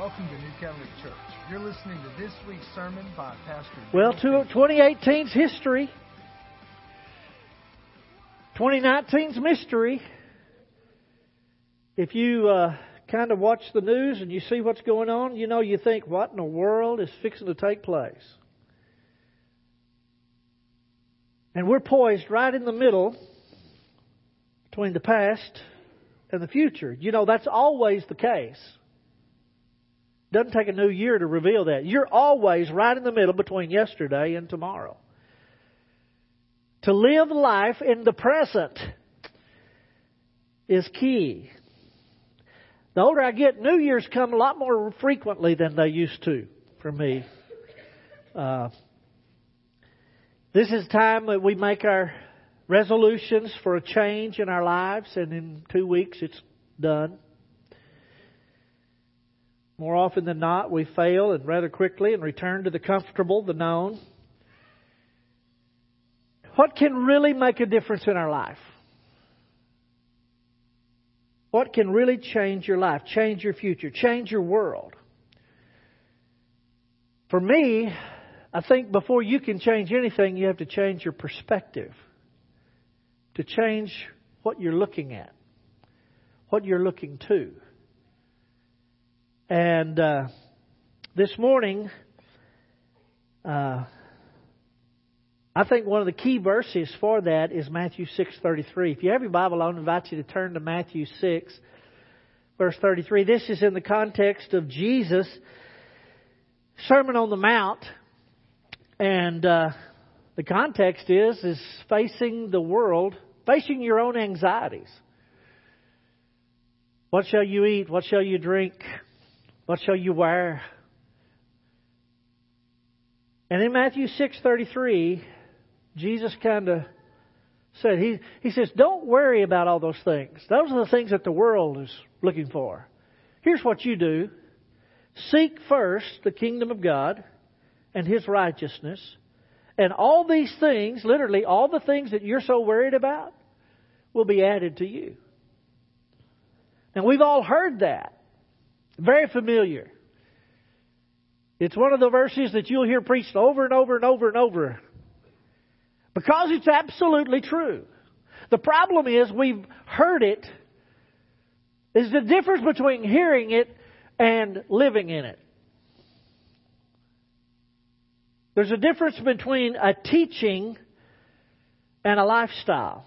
Welcome to New Catholic Church. You're listening to this week's sermon by Pastor. Well, to 2018's history, 2019's mystery. If you uh, kind of watch the news and you see what's going on, you know, you think, what in the world is fixing to take place? And we're poised right in the middle between the past and the future. You know, that's always the case. Doesn't take a new year to reveal that. You're always right in the middle between yesterday and tomorrow. To live life in the present is key. The older I get, New Year's come a lot more frequently than they used to for me. Uh, this is time that we make our resolutions for a change in our lives, and in two weeks it's done. More often than not, we fail and rather quickly and return to the comfortable, the known. What can really make a difference in our life? What can really change your life, change your future, change your world? For me, I think before you can change anything, you have to change your perspective. To change what you're looking at, what you're looking to. And uh, this morning, uh, I think one of the key verses for that is Matthew 6:33. If you have your Bible, I would invite you to turn to Matthew 6, verse 33. This is in the context of Jesus' Sermon on the Mount, and uh, the context is is facing the world, facing your own anxieties. What shall you eat? What shall you drink? What shall you wear? And in Matthew 6:33, Jesus kind of said he he says, "Don't worry about all those things. Those are the things that the world is looking for. Here's what you do: seek first the kingdom of God and His righteousness, and all these things, literally all the things that you're so worried about, will be added to you." And we've all heard that. Very familiar. It's one of the verses that you'll hear preached over and over and over and over because it's absolutely true. The problem is we've heard it. Is the difference between hearing it and living in it. There's a difference between a teaching and a lifestyle.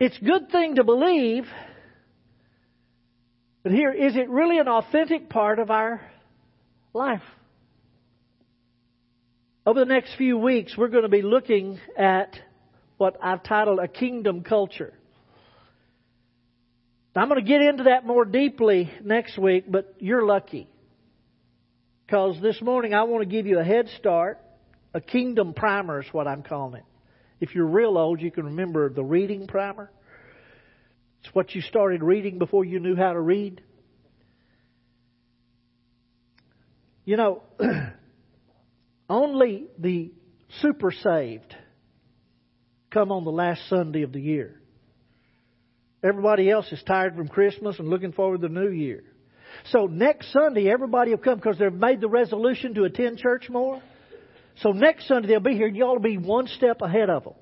It's a good thing to believe, but here, is it really an authentic part of our life? Over the next few weeks, we're going to be looking at what I've titled a kingdom culture. I'm going to get into that more deeply next week, but you're lucky. Because this morning I want to give you a head start. A kingdom primer is what I'm calling it. If you're real old, you can remember the reading primer. It's what you started reading before you knew how to read. You know, only the super saved come on the last Sunday of the year. Everybody else is tired from Christmas and looking forward to the New Year. So next Sunday, everybody will come because they've made the resolution to attend church more. So next Sunday they'll be here, and you ought to be one step ahead of them.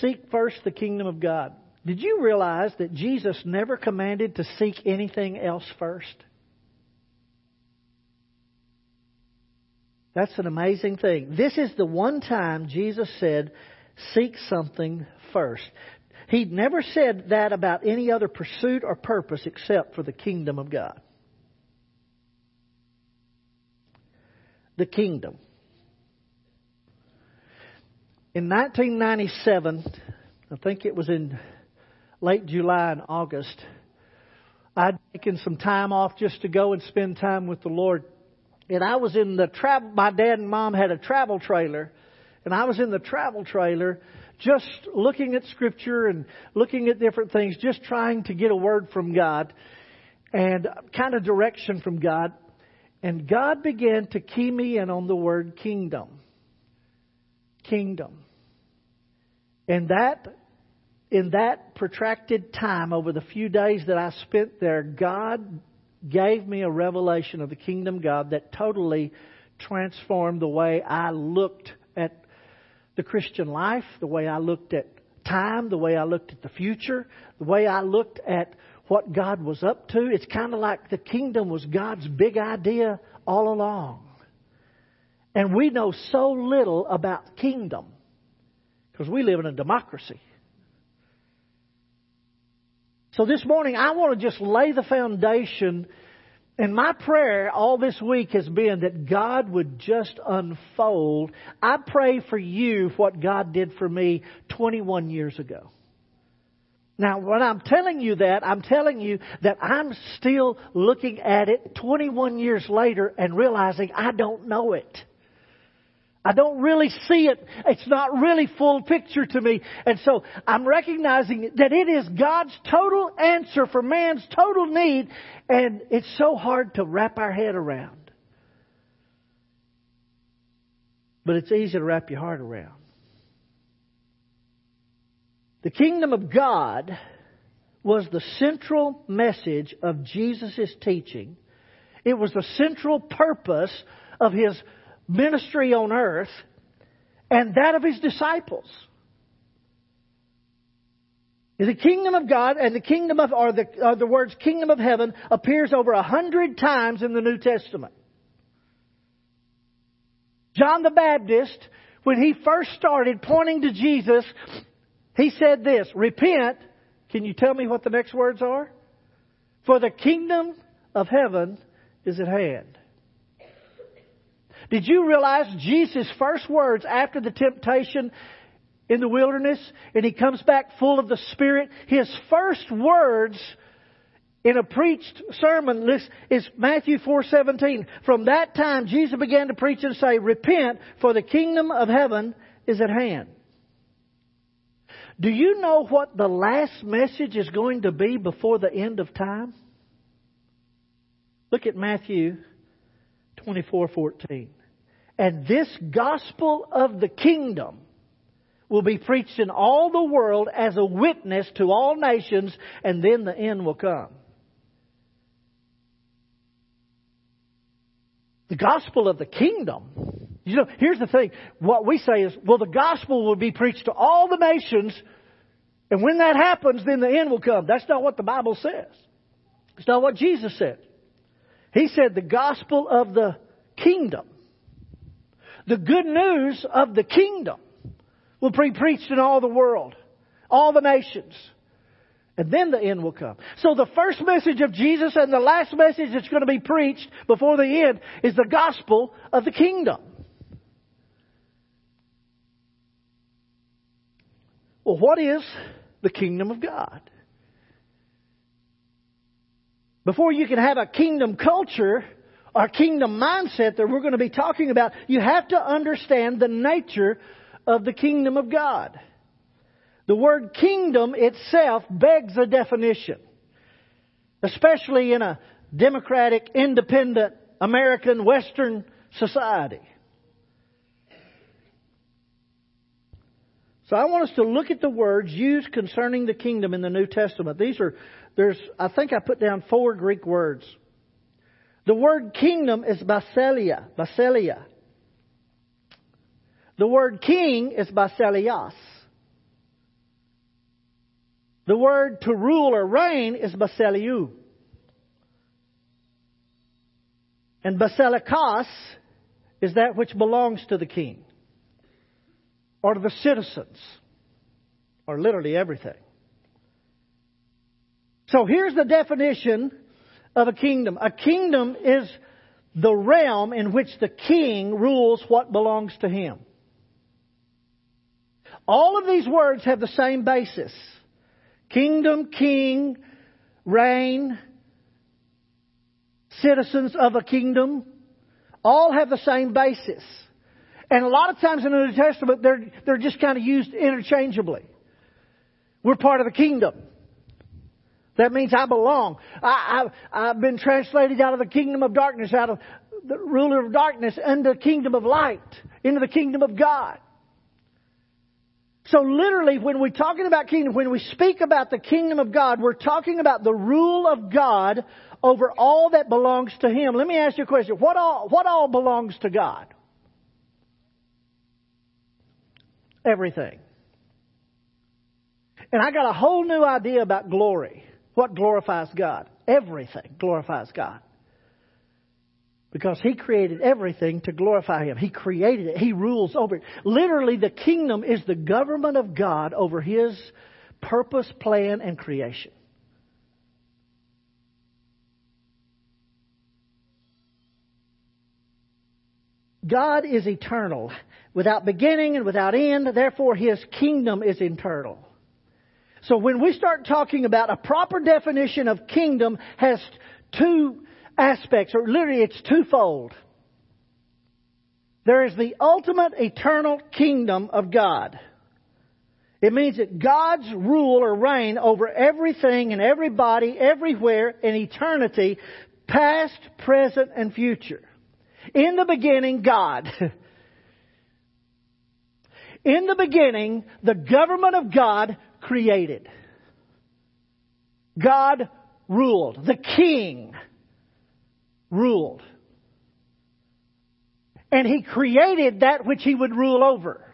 Seek first the kingdom of God. Did you realize that Jesus never commanded to seek anything else first? That's an amazing thing. This is the one time Jesus said, seek something first. He never said that about any other pursuit or purpose except for the kingdom of God. The kingdom. In 1997, I think it was in late July and August, I'd taken some time off just to go and spend time with the Lord. And I was in the travel, my dad and mom had a travel trailer, and I was in the travel trailer just looking at scripture and looking at different things, just trying to get a word from God and kind of direction from God. And God began to key me in on the word kingdom. Kingdom. And that in that protracted time, over the few days that I spent there, God gave me a revelation of the kingdom God that totally transformed the way I looked at the Christian life, the way I looked at time, the way I looked at the future, the way I looked at what God was up to. It's kind of like the kingdom was God's big idea all along. And we know so little about kingdom because we live in a democracy. So this morning, I want to just lay the foundation. And my prayer all this week has been that God would just unfold. I pray for you what God did for me 21 years ago. Now, when I'm telling you that, I'm telling you that I'm still looking at it 21 years later and realizing I don't know it. I don't really see it. It's not really full picture to me. And so I'm recognizing that it is God's total answer for man's total need, and it's so hard to wrap our head around. But it's easy to wrap your heart around. The kingdom of God was the central message of Jesus' teaching. It was the central purpose of his ministry on earth and that of his disciples. The kingdom of God and the kingdom of, or the, or the words kingdom of heaven appears over a hundred times in the New Testament. John the Baptist, when he first started pointing to Jesus, he said this, repent. Can you tell me what the next words are? For the kingdom of heaven is at hand. Did you realize Jesus' first words after the temptation in the wilderness and he comes back full of the Spirit? His first words in a preached sermon is Matthew 4:17. From that time Jesus began to preach and say, "Repent, for the kingdom of heaven is at hand." Do you know what the last message is going to be before the end of time? Look at Matthew 24:14. And this gospel of the kingdom will be preached in all the world as a witness to all nations, and then the end will come. The gospel of the kingdom. You know, here's the thing. What we say is, well, the gospel will be preached to all the nations, and when that happens, then the end will come. That's not what the Bible says. It's not what Jesus said. He said the gospel of the kingdom the good news of the kingdom will be preached in all the world, all the nations. And then the end will come. So the first message of Jesus and the last message that's going to be preached before the end is the gospel of the kingdom. Well, what is the kingdom of God? Before you can have a kingdom culture, our kingdom mindset that we're going to be talking about, you have to understand the nature of the kingdom of God. The word kingdom itself begs a definition, especially in a democratic, independent, American, Western society. So I want us to look at the words used concerning the kingdom in the New Testament. These are, there's, I think I put down four Greek words. The word kingdom is basileia, basileia. The word king is basileus. The word to rule or reign is basiliou. And basilikos is that which belongs to the king or the citizens or literally everything. So here's the definition of a kingdom. A kingdom is the realm in which the king rules what belongs to him. All of these words have the same basis. Kingdom, king, reign, citizens of a kingdom, all have the same basis. And a lot of times in the New Testament, they're, they're just kind of used interchangeably. We're part of the kingdom. That means I belong. I, I, I've been translated out of the kingdom of darkness, out of the ruler of darkness, into the kingdom of light, into the kingdom of God. So literally, when we're talking about kingdom, when we speak about the kingdom of God, we're talking about the rule of God over all that belongs to Him. Let me ask you a question. What all, what all belongs to God? Everything. And I got a whole new idea about glory. What glorifies God? Everything glorifies God. Because He created everything to glorify Him. He created it. He rules over it. Literally, the kingdom is the government of God over His purpose, plan, and creation. God is eternal, without beginning and without end, therefore His kingdom is eternal. So when we start talking about a proper definition of kingdom has two aspects, or literally it's twofold. There is the ultimate eternal kingdom of God. It means that God's rule or reign over everything and everybody, everywhere in eternity, past, present, and future. In the beginning, God. In the beginning, the government of God created. God ruled. The king ruled. And he created that which he would rule over,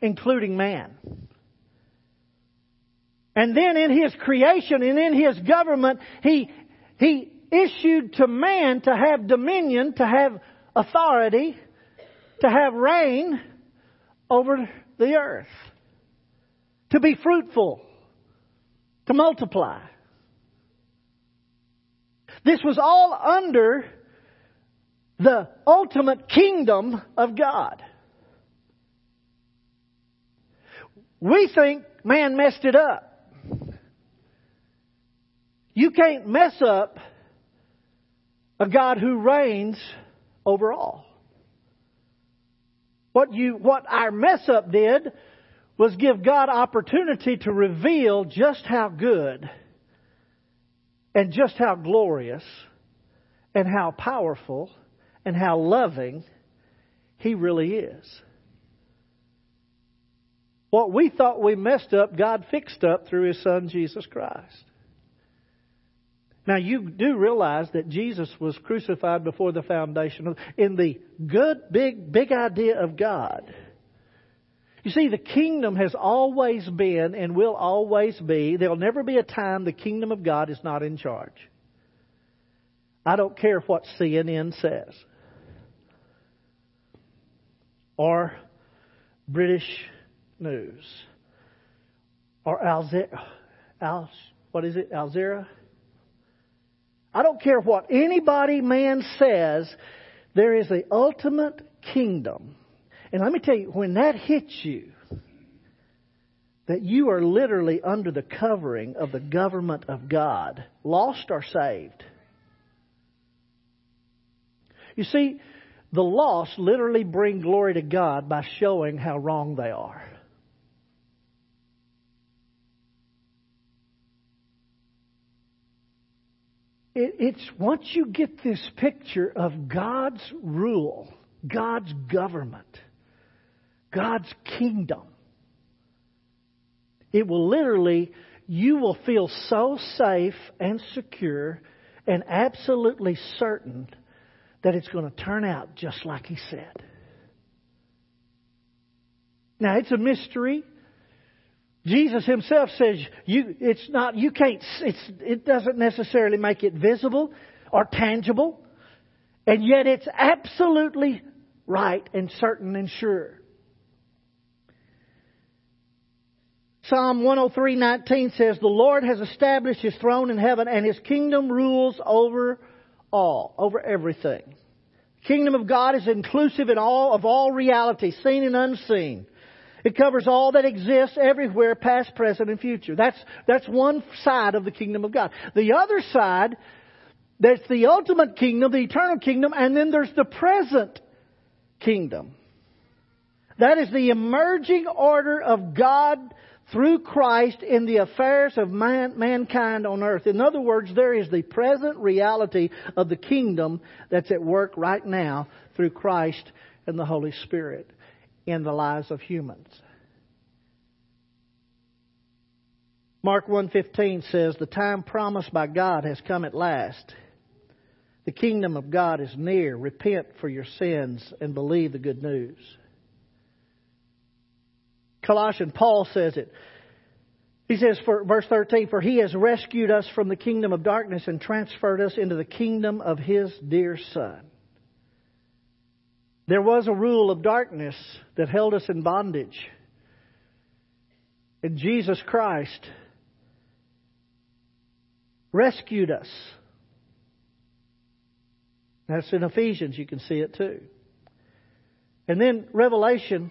including man. And then in his creation and in his government, he, he issued to man to have dominion, to have authority, to have reign over the earth to be fruitful, to multiply. This was all under the ultimate kingdom of God. We think man messed it up. You can't mess up a God who reigns over all. What you, what our mess up did was give God opportunity to reveal just how good and just how glorious and how powerful and how loving He really is. What we thought we messed up, God fixed up through His Son, Jesus Christ. Now you do realize that Jesus was crucified before the foundation of, in the good, big, big idea of God. You see, the kingdom has always been and will always be. There'll never be a time the kingdom of God is not in charge. I don't care what CNN says or British News or Alzera. Al, what is it? Alzera? I don't care what anybody, man says. There is the ultimate kingdom and let me tell you, when that hits you, that you are literally under the covering of the government of God, lost or saved. You see, the lost literally bring glory to God by showing how wrong they are. It, it's once you get this picture of God's rule, God's government God's kingdom. It will literally, you will feel so safe and secure and absolutely certain that it's going to turn out just like He said. Now, it's a mystery. Jesus himself says you, it's not, you can't, it's, it doesn't necessarily make it visible or tangible, and yet it's absolutely right and certain and sure. Psalm 103:19 says, "The Lord has established his throne in heaven and his kingdom rules over all, over everything." The kingdom of God is inclusive in all of all reality, seen and unseen. It covers all that exists everywhere, past, present, and future. That's, that's one side of the kingdom of God. The other side, that's the ultimate kingdom, the eternal kingdom, and then there's the present kingdom. That is the emerging order of God through Christ in the affairs of man, mankind on earth. In other words, there is the present reality of the kingdom that's at work right now through Christ and the Holy Spirit in the lives of humans. Mark 1:15 says, "The time promised by God has come at last. The kingdom of God is near. Repent for your sins and believe the good news." Colossians Paul says it. He says for verse 13, "For he has rescued us from the kingdom of darkness and transferred us into the kingdom of his dear son." There was a rule of darkness that held us in bondage. And Jesus Christ rescued us. That's in Ephesians, you can see it too. And then Revelation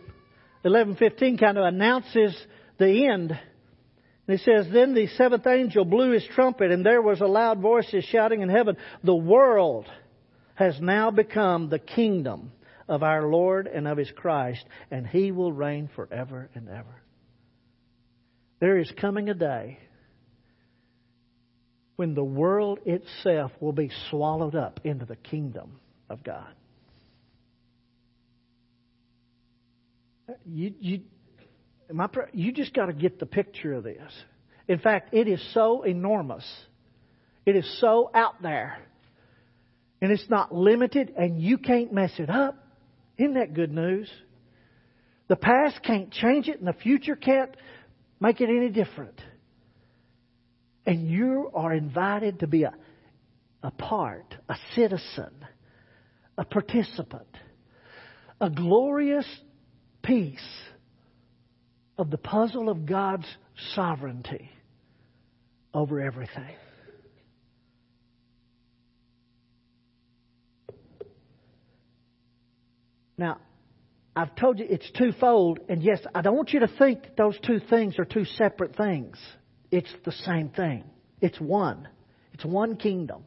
11:15 kind of announces the end. And it says, Then the seventh angel blew his trumpet, and there was a loud voice shouting in heaven, The world has now become the kingdom of our Lord and of his Christ, and he will reign forever and ever. There is coming a day when the world itself will be swallowed up into the kingdom of God. You, you, my, you just got to get the picture of this. In fact, it is so enormous. It is so out there. And it's not limited, and you can't mess it up. Isn't that good news? The past can't change it, and the future can't make it any different. And you are invited to be a, a part, a citizen, a participant, a glorious piece of the puzzle of God's sovereignty over everything. Now, I've told you it's twofold, and yes, I don't want you to think those two things are two separate things. It's the same thing. It's one. It's one kingdom.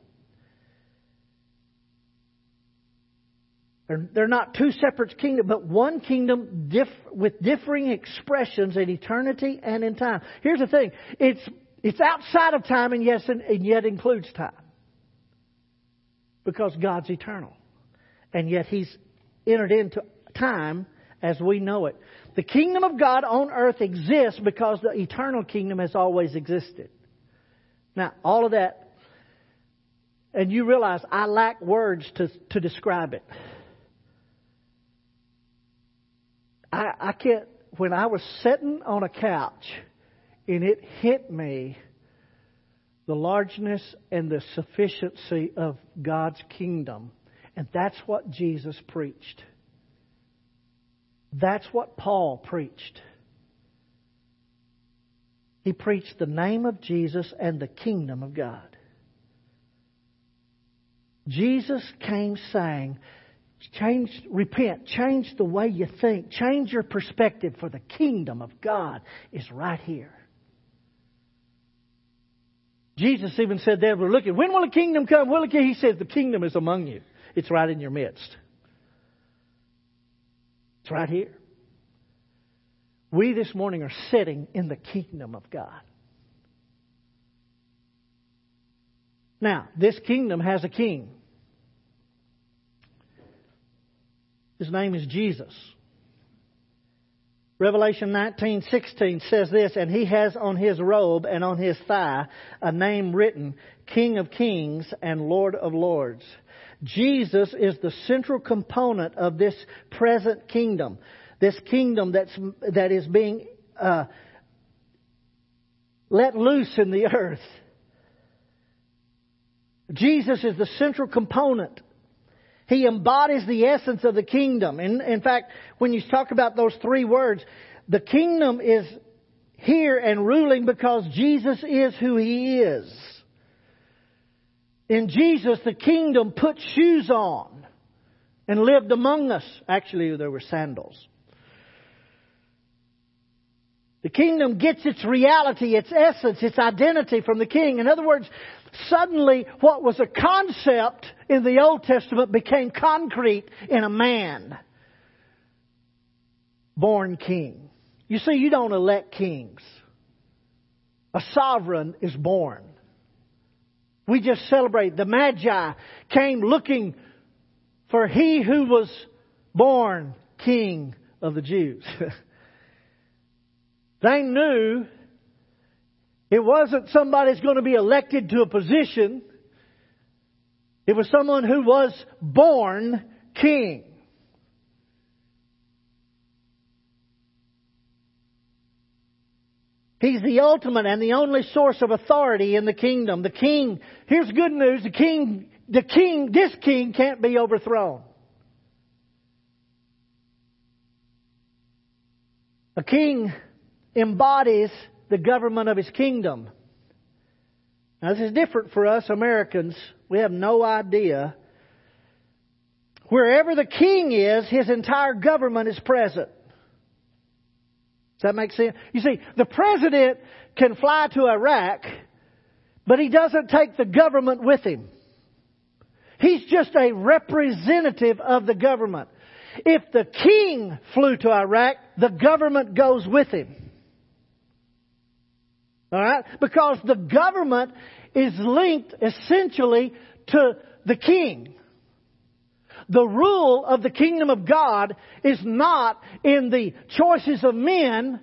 They're, they're not two separate kingdoms, but one kingdom diff, with differing expressions in eternity and in time. Here's the thing. It's, it's outside of time and yes, and, and yet includes time. Because God's eternal. And yet He's entered into time as we know it. The kingdom of God on earth exists because the eternal kingdom has always existed. Now, all of that, and you realize I lack words to, to describe it. I, I can't, when I was sitting on a couch and it hit me the largeness and the sufficiency of God's kingdom and that's what Jesus preached. That's what Paul preached. He preached the name of Jesus and the kingdom of God. Jesus came saying, change, repent, change the way you think, change your perspective, for the kingdom of God is right here. Jesus even said they were looking, when will the kingdom come? Will it come? He says the kingdom is among you. It's right in your midst. It's right here. We this morning are sitting in the kingdom of God. Now, this kingdom has a king. His name is Jesus. Revelation 19:16 says this, and he has on his robe and on his thigh a name written, King of Kings and Lord of Lords. Jesus is the central component of this present kingdom. This kingdom that's, that is being uh, let loose in the earth. Jesus is the central component. He embodies the essence of the kingdom. In, in fact, when you talk about those three words, the kingdom is here and ruling because Jesus is who He is. In Jesus, the kingdom put shoes on and lived among us. Actually, there were sandals. The kingdom gets its reality, its essence, its identity from the king. In other words, suddenly what was a concept in the Old Testament became concrete in a man born king. You see, you don't elect kings. A sovereign is born. We just celebrate. The Magi came looking for he who was born king of the Jews. they knew It wasn't somebody's going to be elected to a position. It was someone who was born king. He's the ultimate and the only source of authority in the kingdom. The king, here's good news, the king, the king, this king can't be overthrown. A king embodies the government of his kingdom. Now, this is different for us Americans. We have no idea. Wherever the king is, his entire government is present. Does that make sense? You see, the president can fly to Iraq, but he doesn't take the government with him. He's just a representative of the government. If the king flew to Iraq, the government goes with him. Alright? Because the government is linked essentially to the king. The rule of the kingdom of God is not in the choices of men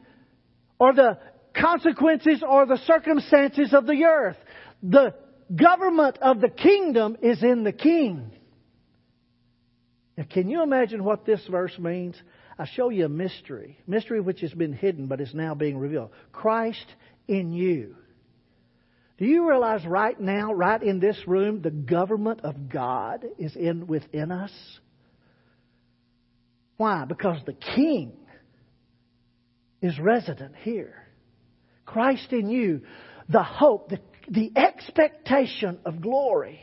or the consequences or the circumstances of the earth. The government of the kingdom is in the king. Now, can you imagine what this verse means? I show you a mystery, mystery which has been hidden but is now being revealed. Christ in you. Do you realize right now, right in this room, the government of God is in within us? Why? Because the King is resident here. Christ in you, the hope, the, the expectation of glory.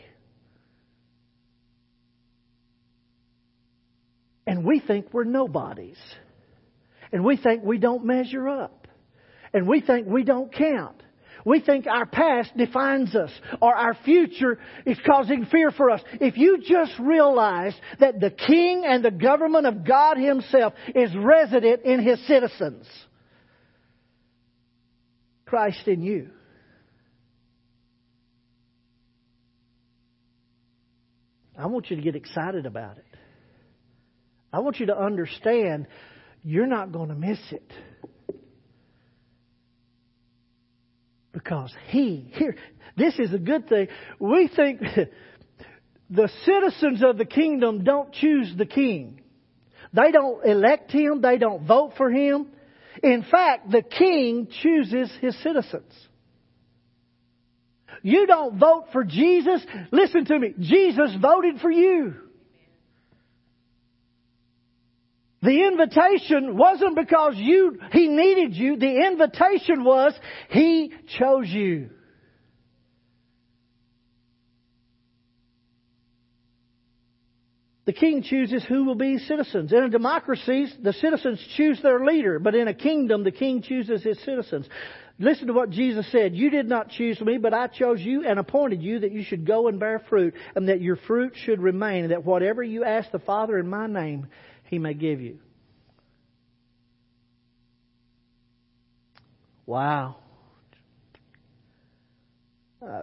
And we think we're nobodies. And we think we don't measure up. And we think we don't count. We think our past defines us or our future is causing fear for us. If you just realize that the king and the government of God himself is resident in his citizens. Christ in you. I want you to get excited about it. I want you to understand you're not going to miss it. Because he, here, this is a good thing. We think the citizens of the kingdom don't choose the king. They don't elect him. They don't vote for him. In fact, the king chooses his citizens. You don't vote for Jesus. Listen to me. Jesus voted for you. The invitation wasn't because you, He needed you. The invitation was He chose you. The king chooses who will be citizens. In a democracy, the citizens choose their leader, but in a kingdom, the king chooses his citizens. Listen to what Jesus said. You did not choose me, but I chose you and appointed you that you should go and bear fruit, and that your fruit should remain, and that whatever you ask the Father in my name, he may give you. Wow. Uh,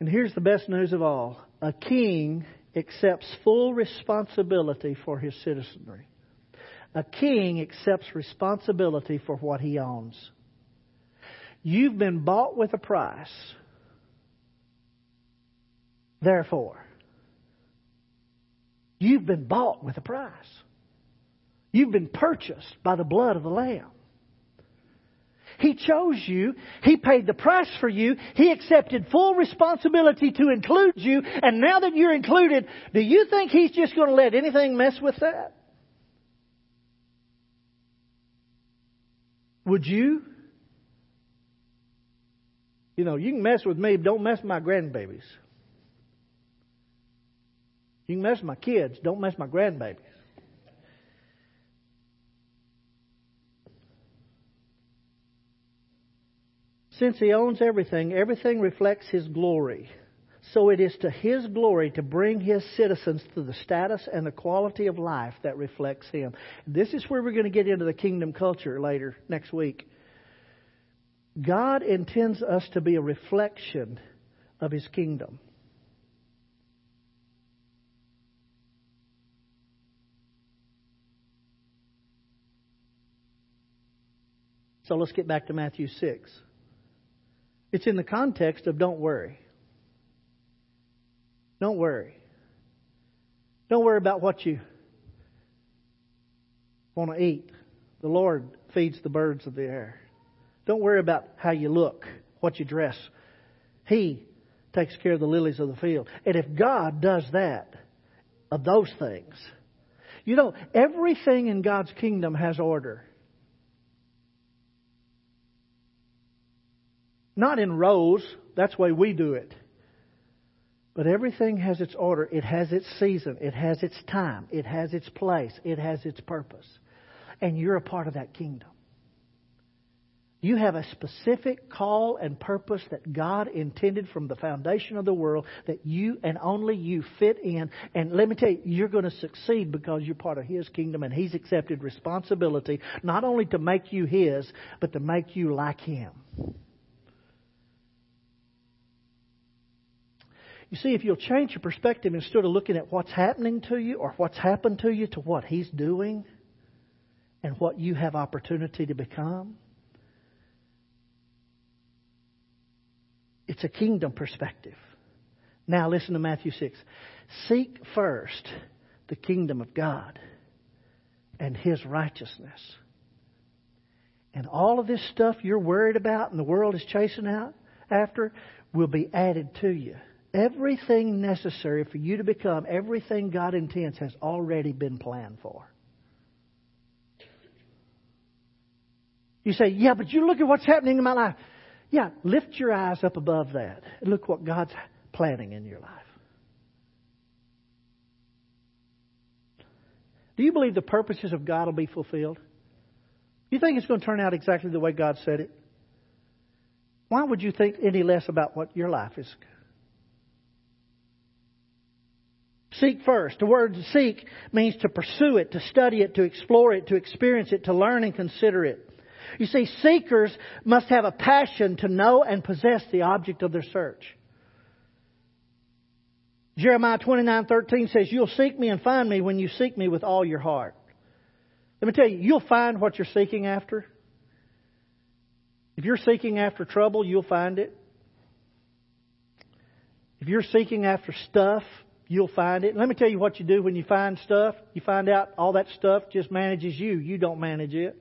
and here's the best news of all a king accepts full responsibility for his citizenry. A king accepts responsibility for what he owns. You've been bought with a price. Therefore, You've been bought with a price. You've been purchased by the blood of the Lamb. He chose you. He paid the price for you. He accepted full responsibility to include you. And now that you're included, do you think He's just going to let anything mess with that? Would you? You know, you can mess with me, but don't mess with my grandbabies. You can mess my kids, don't mess my grandbabies. Since he owns everything, everything reflects his glory. So it is to his glory to bring his citizens to the status and the quality of life that reflects him. This is where we're going to get into the kingdom culture later next week. God intends us to be a reflection of his kingdom. So let's get back to Matthew 6. It's in the context of don't worry. Don't worry. Don't worry about what you want to eat. The Lord feeds the birds of the air. Don't worry about how you look, what you dress. He takes care of the lilies of the field. And if God does that, of those things, you know, everything in God's kingdom has order. Not in rows, that's the way we do it. But everything has its order. It has its season. It has its time. It has its place. It has its purpose. And you're a part of that kingdom. You have a specific call and purpose that God intended from the foundation of the world that you and only you fit in. And let me tell you, you're going to succeed because you're part of His kingdom and He's accepted responsibility not only to make you His, but to make you like Him. You see, if you'll change your perspective instead of looking at what's happening to you or what's happened to you to what He's doing and what you have opportunity to become, it's a kingdom perspective. Now listen to Matthew 6. Seek first the kingdom of God and His righteousness. And all of this stuff you're worried about and the world is chasing out after will be added to you. Everything necessary for you to become everything God intends has already been planned for. You say, yeah, but you look at what's happening in my life. Yeah, lift your eyes up above that and look what God's planning in your life. Do you believe the purposes of God will be fulfilled? You think it's going to turn out exactly the way God said it? Why would you think any less about what your life is Seek first. The word seek means to pursue it, to study it, to explore it, to experience it, to learn and consider it. You see, seekers must have a passion to know and possess the object of their search. Jeremiah 29:13 says, "You'll seek me and find me when you seek me with all your heart." Let me tell you, you'll find what you're seeking after. If you're seeking after trouble, you'll find it. If you're seeking after stuff, You'll find it. Let me tell you what you do when you find stuff. You find out all that stuff just manages you. You don't manage it.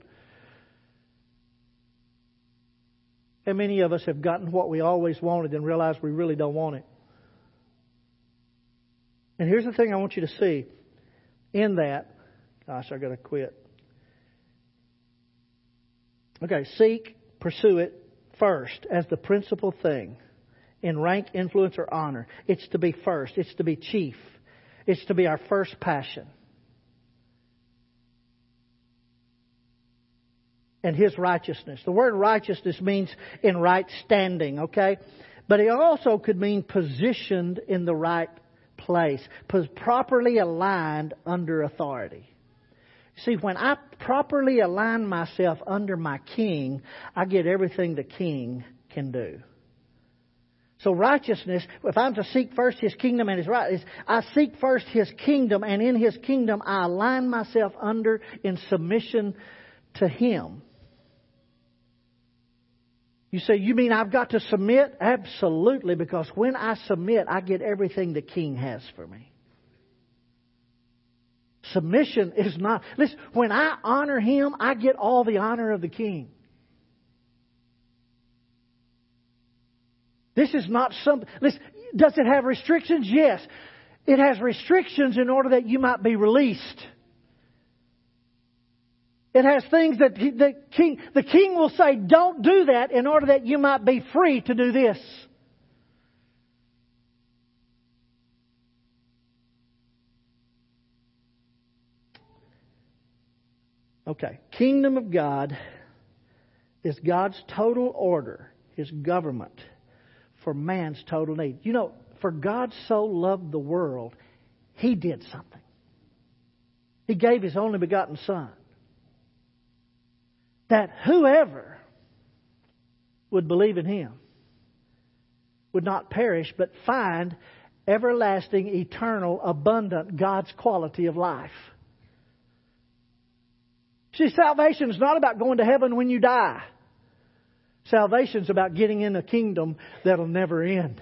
And many of us have gotten what we always wanted and realized we really don't want it. And here's the thing I want you to see in that. Gosh, I got to quit. Okay, seek, pursue it first as the principal thing in rank, influence, or honor. It's to be first. It's to be chief. It's to be our first passion. And His righteousness. The word righteousness means in right standing, okay? But it also could mean positioned in the right place, properly aligned under authority. See, when I properly align myself under my king, I get everything the king can do. So righteousness, if I'm to seek first His kingdom and His righteousness, I seek first His kingdom, and in His kingdom I align myself under in submission to Him. You say, you mean I've got to submit? Absolutely, because when I submit, I get everything the King has for me. Submission is not, listen, when I honor Him, I get all the honor of the King. This is not something. Listen, does it have restrictions? Yes. It has restrictions in order that you might be released. It has things that the king, the king will say, don't do that in order that you might be free to do this. Okay. Kingdom of God is God's total order, His government for man's total need. You know, for God so loved the world, He did something. He gave His only begotten Son. That whoever would believe in Him would not perish, but find everlasting, eternal, abundant God's quality of life. See, salvation is not about going to heaven when you die. Salvation's about getting in a kingdom that'll never end.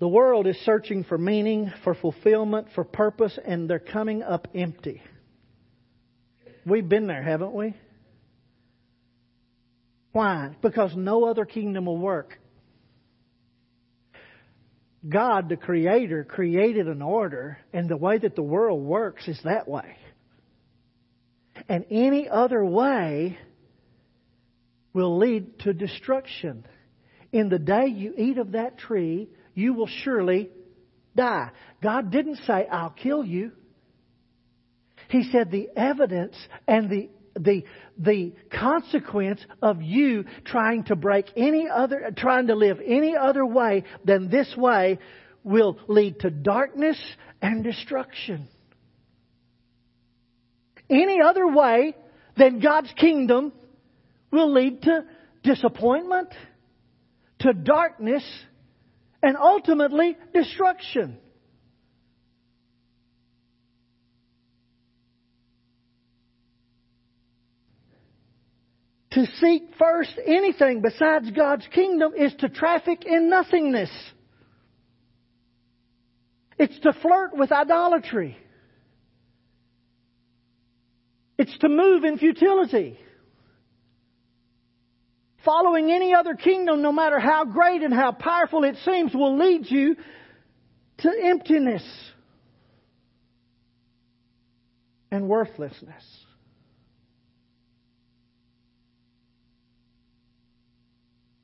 The world is searching for meaning, for fulfillment, for purpose, and they're coming up empty. We've been there, haven't we? Why? Because no other kingdom will work. God, the Creator, created an order, and the way that the world works is that way. And any other way will lead to destruction. In the day you eat of that tree, you will surely die. God didn't say, I'll kill you. He said the evidence and the the the consequence of you trying to break any other trying to live any other way than this way will lead to darkness and destruction. Any other way than God's kingdom will lead to disappointment, to darkness, and ultimately destruction. To seek first anything besides God's kingdom is to traffic in nothingness. It's to flirt with idolatry. It's to move in futility. Following any other kingdom, no matter how great and how powerful it seems, will lead you to emptiness and worthlessness.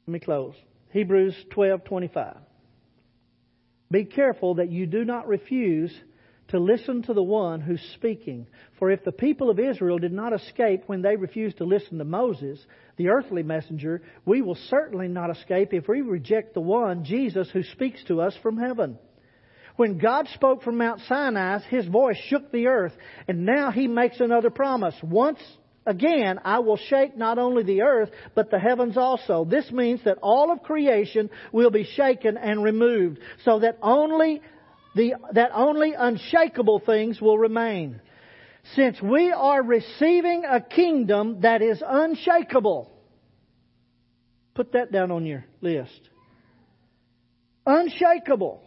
Let me close. Hebrews 12:25. Be careful that you do not refuse to listen to the one who's speaking. For if the people of Israel did not escape when they refused to listen to Moses, the earthly messenger, we will certainly not escape if we reject the one, Jesus, who speaks to us from heaven. When God spoke from Mount Sinai, his voice shook the earth, and now he makes another promise. Once again, I will shake not only the earth, but the heavens also. This means that all of creation will be shaken and removed, so that only the, that only unshakable things will remain. Since we are receiving a kingdom that is unshakable. Put that down on your list. Unshakable.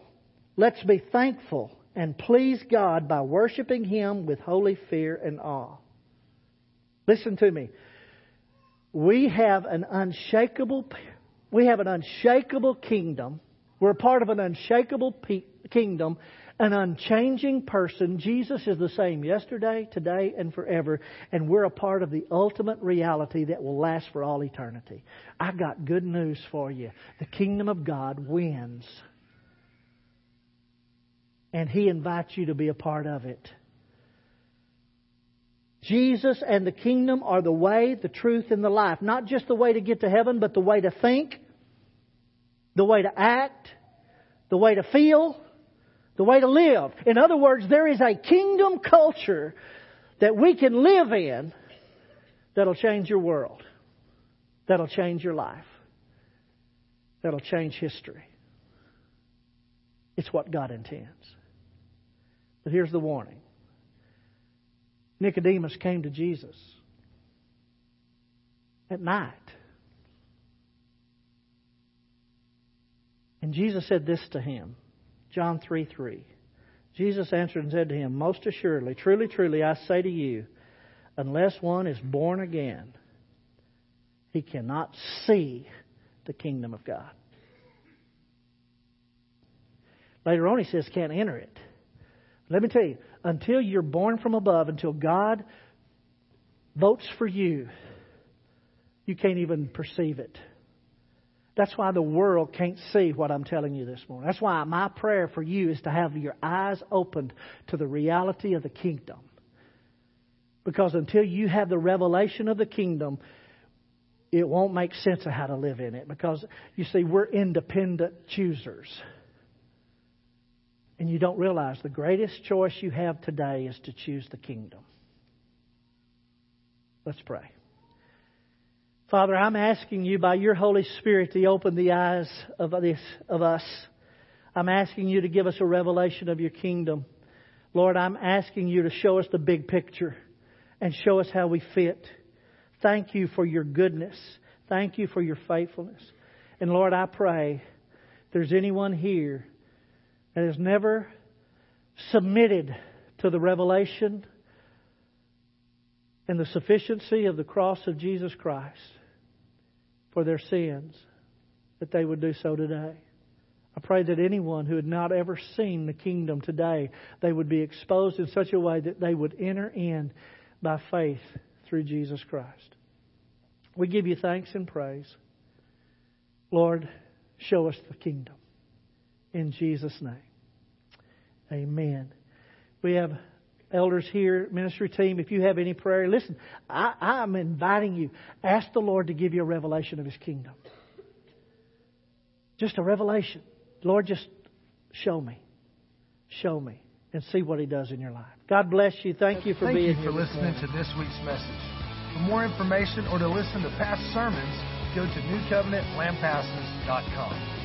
Let's be thankful and please God by worshiping Him with holy fear and awe. Listen to me. We have an unshakable, we have an unshakable kingdom. We're part of an unshakable kingdom, an unchanging person. Jesus is the same yesterday, today, and forever, and we're a part of the ultimate reality that will last for all eternity. I got good news for you. The kingdom of God wins. And He invites you to be a part of it. Jesus and the kingdom are the way, the truth, and the life. Not just the way to get to heaven, but the way to think, the way to act, the way to feel, the way to live. In other words, there is a kingdom culture that we can live in that'll change your world, that'll change your life, that'll change history. It's what God intends. But here's the warning Nicodemus came to Jesus at night. And Jesus said this to him John 3 3. Jesus answered and said to him, Most assuredly, truly, truly, I say to you, unless one is born again, he cannot see the kingdom of God. Later on, he says, can't enter it. Let me tell you, until you're born from above, until God votes for you, you can't even perceive it. That's why the world can't see what I'm telling you this morning. That's why my prayer for you is to have your eyes opened to the reality of the kingdom. Because until you have the revelation of the kingdom, it won't make sense of how to live in it. Because, you see, we're independent choosers. And you don't realize the greatest choice you have today is to choose the kingdom. Let's pray. Father, I'm asking you by your Holy Spirit to open the eyes of, this, of us. I'm asking you to give us a revelation of your kingdom. Lord, I'm asking you to show us the big picture. and show us how we fit. Thank you for your goodness. Thank you for your faithfulness. And Lord, I pray there's anyone here that has never submitted to the revelation and the sufficiency of the cross of Jesus Christ for their sins, that they would do so today. I pray that anyone who had not ever seen the kingdom today, they would be exposed in such a way that they would enter in by faith through Jesus Christ. We give you thanks and praise. Lord, show us the kingdom. In Jesus' name. Amen. We have elders here, ministry team. If you have any prayer, listen, I, I'm inviting you. Ask the Lord to give you a revelation of His kingdom. Just a revelation. Lord, just show me. Show me. And see what He does in your life. God bless you. Thank you for Thank being you here. for listening to this week's message. For more information or to listen to past sermons, go to newcovenantlampasas.com.